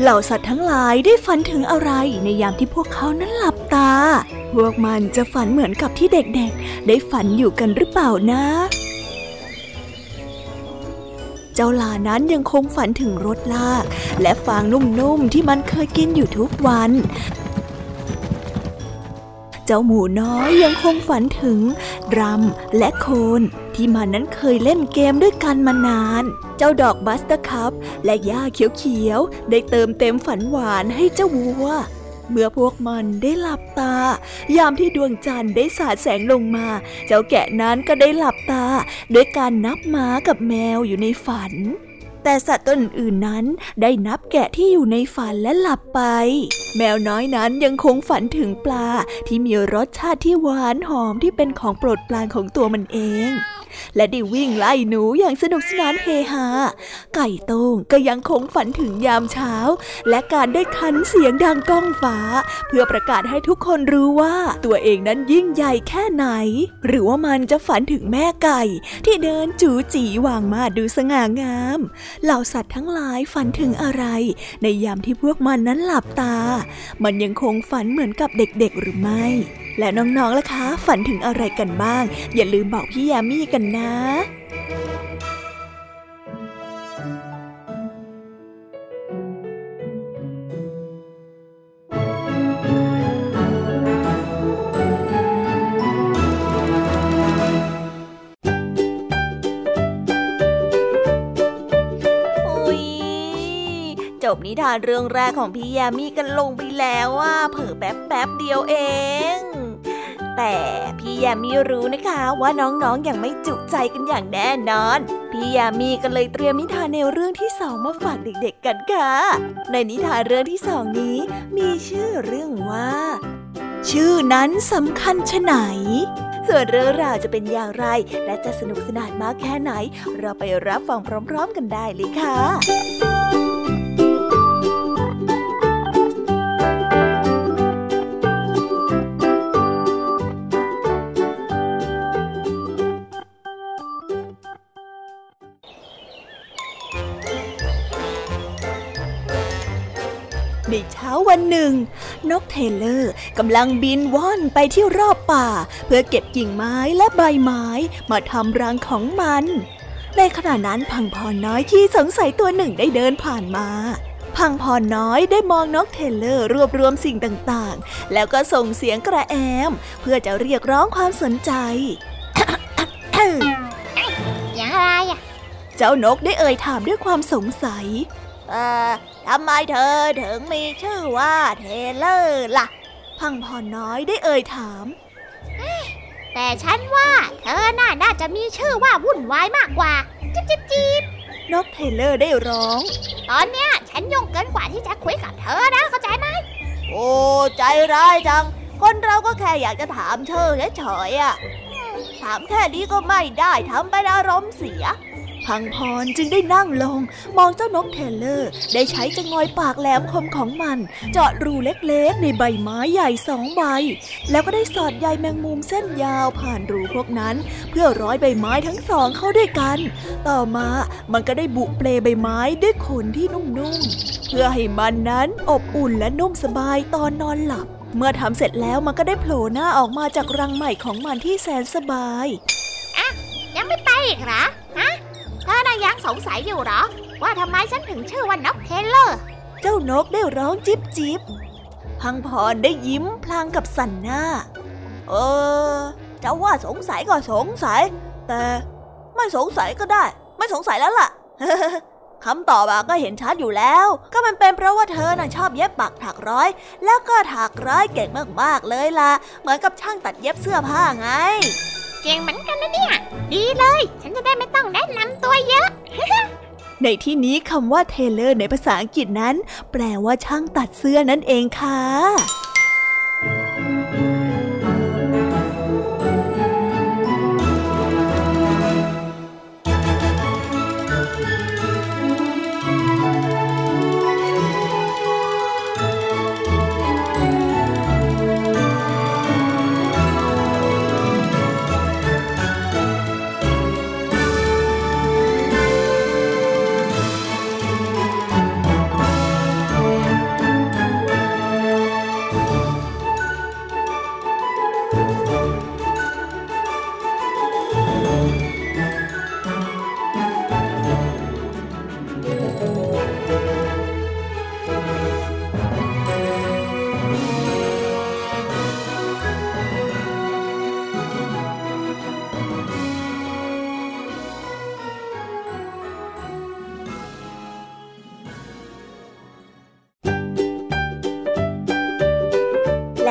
เหล่าสัตว์ทั้งหลายได้ฝันถึงอะไรในยามที่พวกเขานั้นหลับตา พวกมันจะฝันเหมือนกับที่เด็กๆ ได้ฝันอยู่กันหรือเปล่านะ เจ้าลานั้นยังคงฝันถึงรถลาก และฟางนุ่มๆที่มันเคยกินอยู่ทุกวัน เจ้าหมูน้อยยังคงฝันถึงรำและโคน ที่มันนั้นเคยเล่นเกมด้วยกันมานาน เจ้าดอก buttercup และหญ้าเขียวๆได้เติมเต็มฝันหวานให้เจ้าวัว เมื่อพวกมันได้หลับตา ยามที่ดวงจันทร์ได้สาดแสงลงมา เจ้าแกะนั้นก็ได้หลับตาด้วยการนับหมากับแมวอยู่ในฝัน แต่สัตว์ตัวอื่นนั้นได้นับแกะที่อยู่ในฝันและหลับไป แมวน้อยนั้นยังคงฝันถึงปลาที่มีรสชาติที่หวานหอมที่เป็นของโปรดปรานของตัวมันเองง และได้วิ่งไล่หนูอย่างสนุกสนานเฮฮา ไก่โต้งก็ยังคงฝันถึงยามเช้า และการได้คันเสียงดังก้องฟ้า เพื่อประกาศให้ทุกคนรู้ว่าตัวเองนั้นยิ่งใหญ่แค่ไหน หรือว่ามันจะฝันถึงแม่ไก่ ที่เดินจูจีวางมาดูสง่างาม เหล่าสัตว์ทั้งหลายฝันถึงอะไร ในยามที่พวกมันนั้นหลับตา มันยังคงฝันเหมือนกับเด็กๆหรือไม่ และน้องๆล่ะคะ ฝันถึงอะไรกันบ้าง อย่าลืมบอกพี่ยามีกันนะอุ๊ยจบนิทานเรื่องแรกของพี่ยามีกันลงไปแล้วว่าเผลอแป๊บแป๊บเดียวเอง แต่พี่ยามีรู้นะคะว่าน้องๆออย่างไม่จุใจกันอย่างแน่นอน พี่ยามีก็เลยเตรียมนิทานแนวเรื่องที่สองมาฝากเด็กๆกันค่ะ ในนิทานเรื่องที่สองนี้ มีชื่อเรื่องว่า ชื่อนั้นสำคัญชะไหน ส่วนเรื่องราวจะเป็นอย่างไร และจะสนุกสนานมากแค่ไหน เราไปรับฟังพร้อม ๆ กันได้เลยค่ะ ในเช้าวันหนึ่ง นก tailor กำลังบินว่อนไปที่รอบป่า เพื่อเก็บกิ่งไม้และใบไม้มาทำรังของมัน ในขณะนั้นพังพอนน้อยที่สงสัยตัวหนึ่งได้เดินผ่านมาพังพอนน้อยได้มองนก tailor รวบรวมสิ่งต่างๆ แล้วก็ส่งเสียงกระแอม เพื่อจะเรียกร้องความสนใจอย่างอะไรอะ เจ้านกได้เอ่ยถามด้วยความสงสัย เอ่อ ทำไมเธอถึงมีชื่อว่า tailor ล่ะ พังพอนน้อยได้เอ่ยถาม แต่ฉันว่าเธอน่าน่าจะมีชื่อว่าวุ่นวายมากกว่า จิ๊บจิ๊บจิ๊บนก tailor ได้ร้อง ตอนเนี้ยฉันยุ่งเกินกว่าที่จะคุยกับเธอนะเข้าใจไหมโอ้ใจร้ายจัง คนเราก็แค่อยากจะถามเธอเฉยๆอะถามแค่นี้ก็ไม่ได้ทำเป็นอารมณ์เสีย พังพรจึงได้นั่งลง มองเจ้านกเทเลอร์ ได้ใช้จงอยปากแหลมคมของมัน เจาะรูเล็กๆ ในใบไม้ใหญ่สองใบ แล้วก็ได้สอดใยแมงมุมเส้นยาวผ่านรูพวกนั้น เพื่อร้อยใบไม้ทั้งสองเข้าด้วยกัน ต่อมามันก็ได้บุเปลใบไม้ด้วยขนที่นุ่มๆ เพื่อให้มันนั้นอบอุ่นและนุ่มสบายตอนนอนหลับ เมื่อทำเสร็จแล้วมันก็ได้โผล่หน้าออกมาจากรังใหม่ของมันที่แสนสบาย อะ ยังไม่ไปอีกเหรอ ยังสงสัยอยู่หรอ ว่าทำไมฉันถึงชื่อว่านกเทเลอร์ เจ้านกได้ร้องจิบจิบพังพรได้ยิ้มพลางกับสันหน้า เออจะว่าสงสัยก็สงสัย แต่ไม่สงสัยก็ได้ ไม่สงสัยแล้วล่ะคำตอบอะก็เห็นชัดอยู่แล้ว ก็มันเป็นเพราะว่าเธอน่ะชอบเย็บปักถักร้อย แล้วก็ถักร้อยเก่งมากๆเลยล่ะ เหมือนกับช่างตัดเย็บเสื้อผ้าไง เก่งเหมือนกันนะเนี่ย ดีเลย ฉันจะได้ไม่ต้องแนะนำตัวเยอะ ในที่นี้คำว่าเทเลอร์ในภาษาอังกฤษนั้น แปลว่าช่างตัดเสื้อนั่นเองค่ะ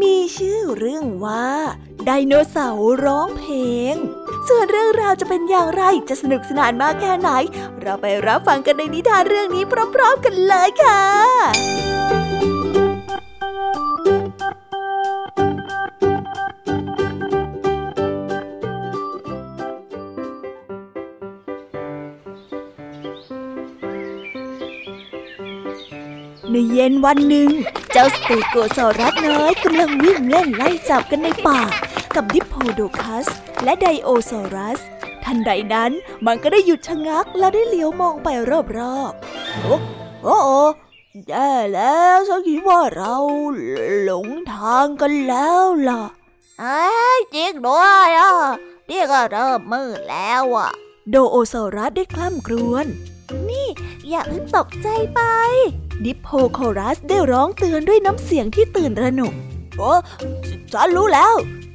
มีชื่อเรื่องว่าไดโนเสาร์ร้องเพลง ส่วนเรื่องราวจะเป็นอย่างไรจะสนุกสนานมากแค่ไหน เราไปรับฟังกันในนิทานเรื่องนี้พร้อมๆกันเลยค่ะในเย็นวันหนึ่ง เจ้าสเตโกซอรัสน้อยกำลังวิ่งเล่นไล่จับกันในป่า กับดิโพโดคัส และไดโอซอรัส ทันใดนั้นมันก็ได้หยุดชะงักและได้เหลียวมองไปรอบๆ โอ้โอ้แย่แล้วฉันคิดว่าเราหลงทางกันแล้วล่ะเอ้ยจริงด้วยอะนี่ก็เริ่มมืดแล้วอะ โดโอซอรัสได้คล่ำครวญนี่อย่าเพิ่งตกใจไป ดิปโพโครัสได้ร้องเตือนด้วยน้ำเสียงที่ตื่นระหนกโอ้ฉันรู้แล้ว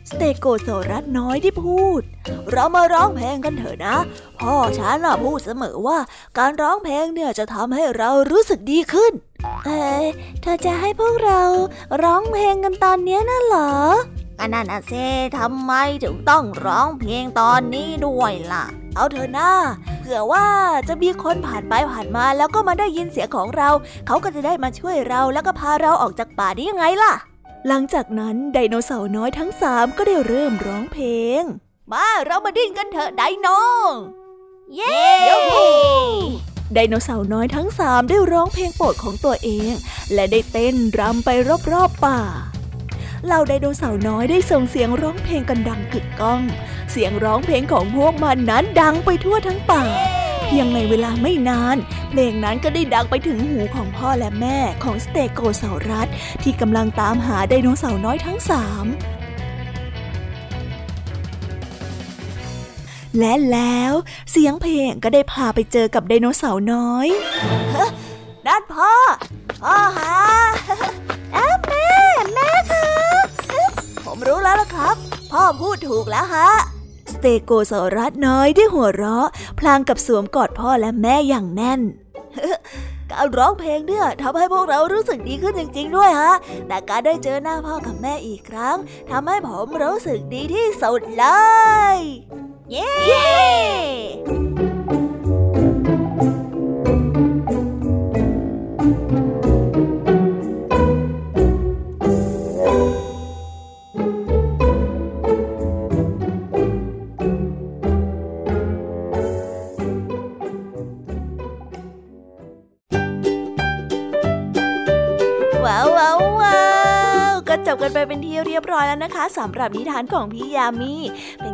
สเตโกโซรัสน้อยที่พูด เรามาร้องเพลงกันเถอะนะ พ่อฉันน่ะพูดเสมอว่าการร้องเพลงเนี่ยจะทำให้เรารู้สึกดีขึ้น เอ้เธอจะให้พวกเราร้องเพลงกันตอนนี้น่ะเหรอก็นั่นน่ะเซทำไมถึงต้องร้องเพลงตอนนี้ด้วยล่ะ เอาเถอะนะเผื่อว่าจะมีคนผ่านไปผ่านมา แล้วก็มาได้ยินเสียงของเรา เขาก็จะได้มาช่วยเราแล้วก็พาเราออกจากป่าได้ยังไงล่ะ หลังจากนั้นไดโนเสาร์น้อยทั้งสามก็ได้เริ่มร้องเพลง มาเรามาดิ้นกันเถอะไดโนเย้ไดโนเสาร์น้อยทั้งสามได้ร้องเพลงโปรดของตัวเอง และได้เต้นรำไปรอบๆป่าเหล่าไดโนเสาร์น้อยได้ส่งเสียงร้องเพลงกันดังกึกก้องเสียงร้องเพลงของพวกมันนั้นดังไปทั่วทั้งป่า เพียงในเวลาไม่นาน เพลงนั้นก็ได้ดังไปถึงหูของพ่อและแม่ของสเตโกเสารัสที่กำลังตามหาไดโนเสาร์น้อยทั้งสามและแล้วเสียงเพลงก็ได้พาไปเจอกับไดโนเสาร์น้อยด้านพ่อ พ่อฮะอ้าแม่ แม่คะ ผมรู้แล้วล่ะครับ พ่อพูดถูกแล้วฮะ สเตโกสรัสน้อยได้หัวเราะ พลางกับสวมกอดพ่อและแม่อย่างแน่นการร้องเพลงเนี่ยทำให้พวกเรารู้สึกดีขึ้นจริง ๆ ด้วยฮะ แต่การได้เจอหน้าพ่อกับแม่อีกครั้งทำให้ผมรู้สึกดีที่สุดเลย เย้จ กันไปเป็นที่เรียบร้อยแล้วนะคะสำหรับนิทานของพี่ยามีเป็น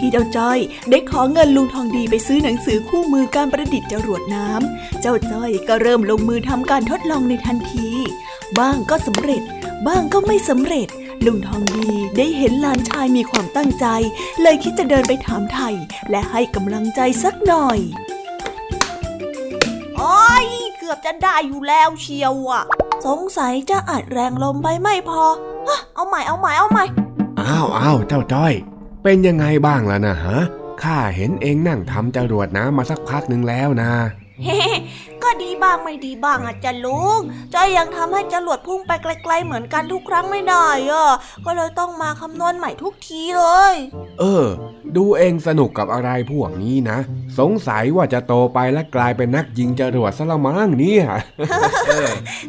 ที่เจ้าจ้อยได้ขอเงินลุงทองดีไปซื้อหนังสือคู่มือการประดิษฐ์จรวดน้ำเจ้าจ้อยก็เริ่มลงมือทำการทดลองในทันที บ้างก็สำเร็จ บ้างก็ไม่สำเร็จ ลุงทองดีได้เห็นหลานชายมีความตั้งใจ เลยคิดจะเดินไปถามไทยและให้กำลังใจสักหน่อยโอ้ยเกือบจะได้อยู่แล้วเชียวอะ สงสัยจะอัดแรงลมไปไม่พอ เอาใหม่เอาใหม่เอาใหม่ อ้าวอ้าวเจ้าจ้อย เป็นยังไงบ้างล่ะนะฮะ ข้าเห็นเองนั่งทำจรวดน้ำมาสักพักหนึ่งแล้วนะเฮ้ก็ดีบ้างไม่ดีบ้างอะจะลุงจอยยังทำให้จรวดพุ่งไปไกล ๆ เหมือนกันทุกครั้งไม่ได้อะก็เลยต้องมาคำนวณใหม่ทุกทีเลย เออ ดูเองสนุกกับอะไรพวกนี้นะ สงสัยว่าจะโตไปและกลายเป็นนักยิงจรวดซะละมั้งเนี่ย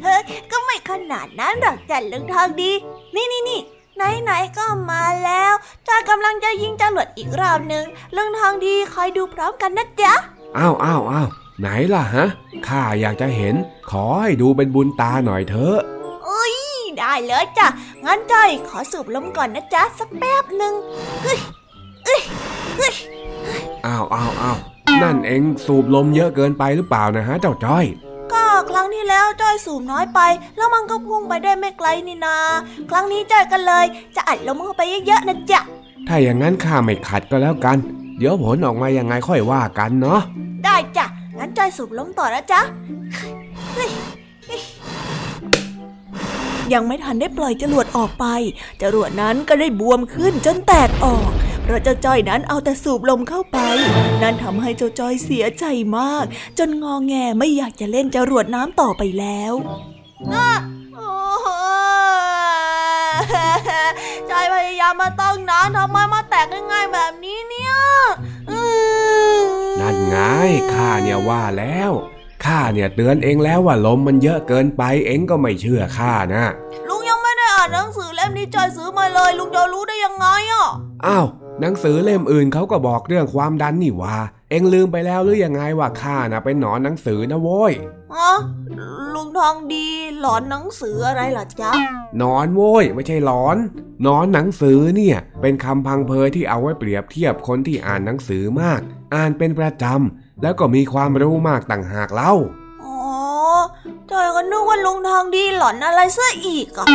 เฮ้ยก็ไม่ขนาดนั้นหรอกจันลุงทองดี นี่นี่นี่ ไหนๆก็มาแล้วจ้ากำลังจะยิงจรวดอีกรอบหนึ่งเรื่องทางดีคอยดูพร้อมกันนะจ๊ะอ้าวอ้าวอ้าวไหนล่ะฮะข้าอยากจะเห็น ขอให้ดูเป็นบุญตาหน่อยเถอะเอ้ยได้เลยจ้ะงั้นจ้อยขอสูบลมก่อนนะจ๊ะสักแป๊บหนึ่งเฮ้ยเฮ้ยเฮ้ยอ้าวอ้าวอ้าวนั่นเองสูบลมเยอะเกินไปหรือเปล่านะฮะเจ้าจ้อยก็ครั้ง ที่แล้วจ้อยสูบน้อยไป แล้วมันก็พุ่งไปได้ไม่ไกลนี่นา ครั้งนี้จ้อยกันเลย จะอัดลมเข้าไปเยอะๆนะจ๊ะ ถ้าอย่างนั้นข้าไม่ขัดก็แล้วกัน เดี๋ยวผลออกมายังไงค่อยว่ากันเนาะ ได้จ้ะ งั้นจ้อยสูบลมต่อนะจ๊ะยังไม่ทันได้ปล่อยจรวดออกไป จรวดนั้นก็ได้บวมขึ้นจนแตกออกเพ ราะเจ้าจ้อยนั้นเอาแต่สูบลมเข้าไป นั่นทำให้เจ้าจ้อยเสียใจมาก จนงอแงไม่อยากจะเล่นจรวดน้ำต่อไปแล้วจอยพยายามมาตั้งนานทำไมมาแตกง่ายๆแบบนี้เนี่ยนั่นไงข้าเนี่ยว่าแล้วข้าเนี่ยเตือนเองแล้วว่าลมมันเยอะเกินไปเองก็ไม่เชื่อข้านะ ลุงยังไม่ได้อ่านหนังสือเล่มนี้จอยซื้อมาเลย ลุงจะรู้ได้ยังไงอะอ้าว หนังสือเล่มอื่นเขาก็บอกเรื่องความดันนี่ว่า เองลืมไปแล้วหรือยังไงว่าข้าน่ะเป็นหนอนหนังสือนะโว้ยฮะลุงทองดีหลอนหนังสืออะไรล่ะจ๊ะหนอนโว้ยไม่ใช่หลอนหนอนหนังสือเนี่ย เป็นคำพังเพยที่เอาไว้เปรียบเทียบคนที่อ่านหนังสือมาก อ่านเป็นประจำแล้วก็มีความรู้มากต่างหากเล่าอ๋อ จอยก็นึกว่าลุงทองดีหลอนอะไรซะอีกอะ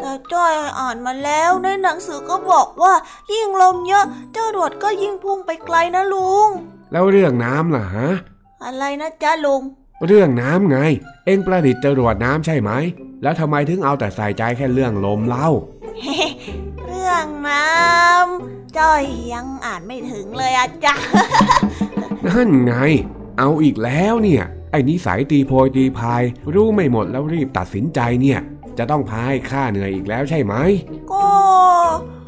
แต่จอยอ่านมาแล้วในหนังสือก็บอกว่ายิ่งลมเยอะ เจ้ารวดก็ยิ่งพุ่งไปไกลนะลุง แล้วเรื่องน้ำล่ะฮะ อะไรนะจ๊ะลุง เรื่องน้ำไง เอ็งประดิษฐ์จรวดน้ำใช่ไหม แล้วทำไมถึงเอาแต่ใส่ใจแค่เรื่องลมเล่า เรื่องน้ำจ้อยยังอ่านไม่ถึงเลยอะจ๊ะ นั่นไง เอาอีกแล้วเนี่ย ไอ้นิสัยตีโพยตีพาย รู้ไม่หมดแล้วรีบตัดสินใจเนี่ย จะต้องพายค่าเหนื่อยอีกแล้วใช่ไหม ก็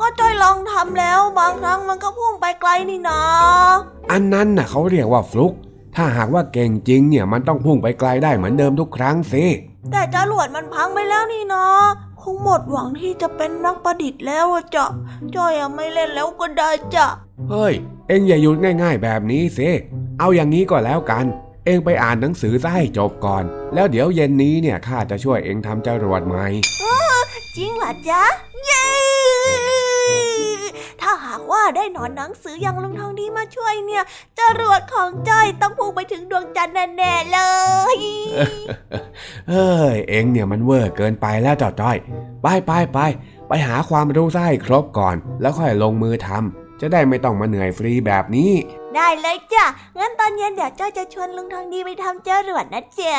ก็จ้อยลองทำแล้วบางครั้งมันก็พุ่งไปไกลนี่นะ อันนั้นน่ะเขาเรียกว่าฟลุก ถ้าหากว่าเก่งจริงเนี่ยมันต้องพุ่งไปไกลได้เหมือนเดิมทุกครั้งสิ แต่จรวดมันพังไปแล้วนี่นะคงหมดหวังที่จะเป็นนักประดิษฐ์แล้วอะจ๊ะจ้อยอะไม่เล่นแล้วก็ได้จ้ะ เฮ้ย เอ็งอย่าหยุดง่ายๆแบบนี้สิ เอาอย่างนี้ก็แล้วกัน เอ็งไปอ่านหนังสือซะให้จบก่อน แล้วเดี๋ยวเย็นนี้เนี่ยข้าจะช่วยเอ็งทำจรวดใหม่จริงเหรอจ๊ะ เย้ถ้าหากว่าได้หนอนหนังสืออย่างลุงทองดีมาช่วยเนี่ย จรวดของจ้อยต้องพุ่งไปถึงดวงจันทร์แน่ๆเลย เฮ้ย เอ็งเนี่ยมันเวอร์เกินไปแล้วเจ้าจ้อย ไปไปไปไปหาความรู้ซะให้ครบก่อน แล้วค่อยลงมือทำจะได้ไม่ต้องมาเหนื่อยฟรีแบบนี้ ได้เลยจ้ะ งั้นตอนเย็นเดี๋ยวจ้อยจะชวนลุงทองดีไปทำจรวดนะจ๊ะ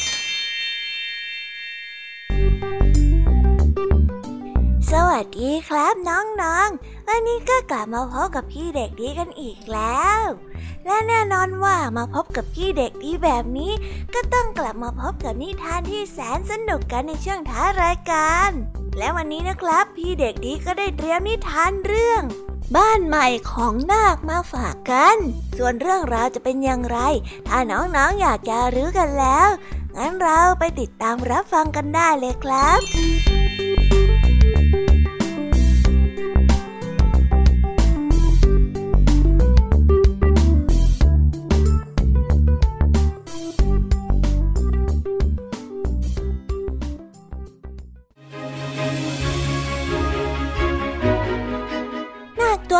สวัสดีครับน้องๆ วันนี้ก็กลับมาพบกับพี่เด็กดีกันอีกแล้ว และแน่นอนว่ามาพบกับพี่เด็กดีแบบนี้ ก็ต้องกลับมาพบกับนิทานที่แสนสนุกกันในช่วงท้ารายการ และวันนี้นะครับ พี่เด็กดีก็ได้เตรียมนิทานเรื่อง บ้านใหม่ของนาคมาฝากกัน ส่วนเรื่องราวจะเป็นอย่างไร ถ้าน้องๆออยากจะรู้กันแล้ว งั้นเราไปติดตามรับฟังกันได้เลยครับ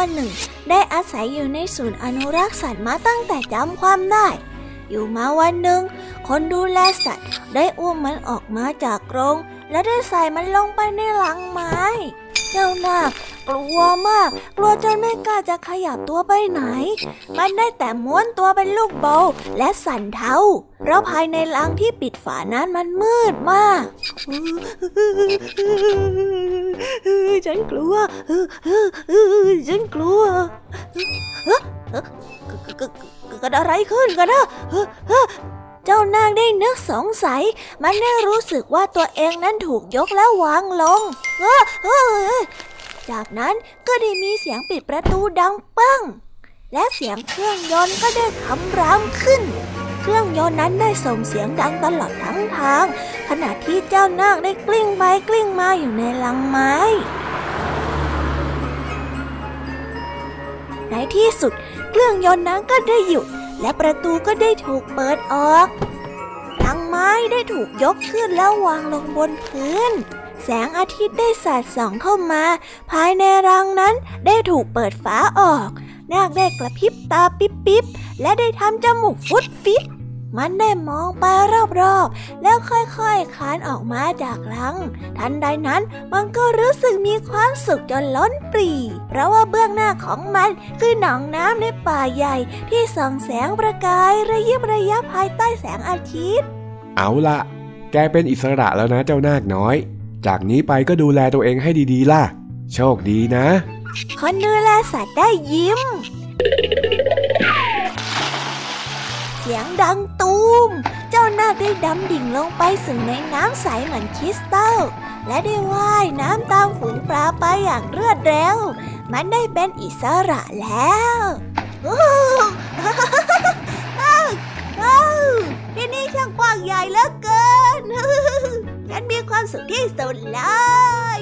ตัวหนึ่ง ได้อาศัยอยู่ในศูนย์อนุรักษ์สัตว์มาตั้งแต่จำความได้ อยู่มาวันหนึ่ง คนดูแลสัตว์ได้อุ้มมันออกมาจากกรงและได้ใส่มันลงไปในหลังไม้ เจ้านาคกลัวมาก กลัวจนไม่กล้าจะขยับตัวไปไหน มันได้แต่ม้วนตัวเป็นลูกโบและสั่นเท้าเพราะภายในลังที่ปิดฝานั้นมันมืดมาก ฉันกลัว ฉันกลัวเกิดอะไรขึ้นกันนะ เจ้านางได้นึกสงสัย มันได้รู้สึกว่าตัวเองนั้นถูกยกแล้ววางลงจากนั้นก็ได้มีเสียงปิดประตูดังปัง และเสียงเครื่องยนต์ก็ได้คำรามขึ้น เครื่องยนต์นั้นได้ส่งเสียงดังตลอดทั้งทาง ขณะที่เจ้านาคได้กลิ้งไปกลิ้งมาอยู่ในลังไม้ในที่สุด เครื่องยนต์นั้นก็ได้หยุด และประตูก็ได้ถูกเปิดออกทังไม้ได้ถูกยกขึ้นแล้ววางลงบนพื้น แสงอาทิตย์ได้สาดส่องเข้ามา ภายในรังนั้นได้ถูกเปิดฝาออก นาคได้กระพริบตาปิ๊บปิ๊บและได้ทำจมูกฟุดฟิต มันได้มองไปรอบๆ แล้วค่อยๆคลานออกมาจากรัง ทันใดนั้นมันก็รู้สึกมีความสุขจนล้นปรี เพราะว่าเบื้องหน้าของมันคือหนองน้ำในป่าใหญ่ที่ส่องแสงประกายระยิบระยับภายใต้แสงอาทิตย์ เอาละแกเป็นอิสระแล้วนะเจ้านาคน้อย จากนี้ไปก็ดูแลตัวเองให้ดีๆล่ะ โชคดีนะ คนดูแลสัตว์ได้ยิ้มเสียงดังตูม เจ้านาคได้ดำดิ่งลงไปสึ่งในน้ำใสเหมือนคริสตัล และได้ว่ายน้ำตามฝูงปลาไปอย่างรวดเร็ว มันได้เป็นอิสระแล้วที่นี่ช่างกว้างใหญ่เหลือเกิน ฉันมีความสุขที่สุดเลย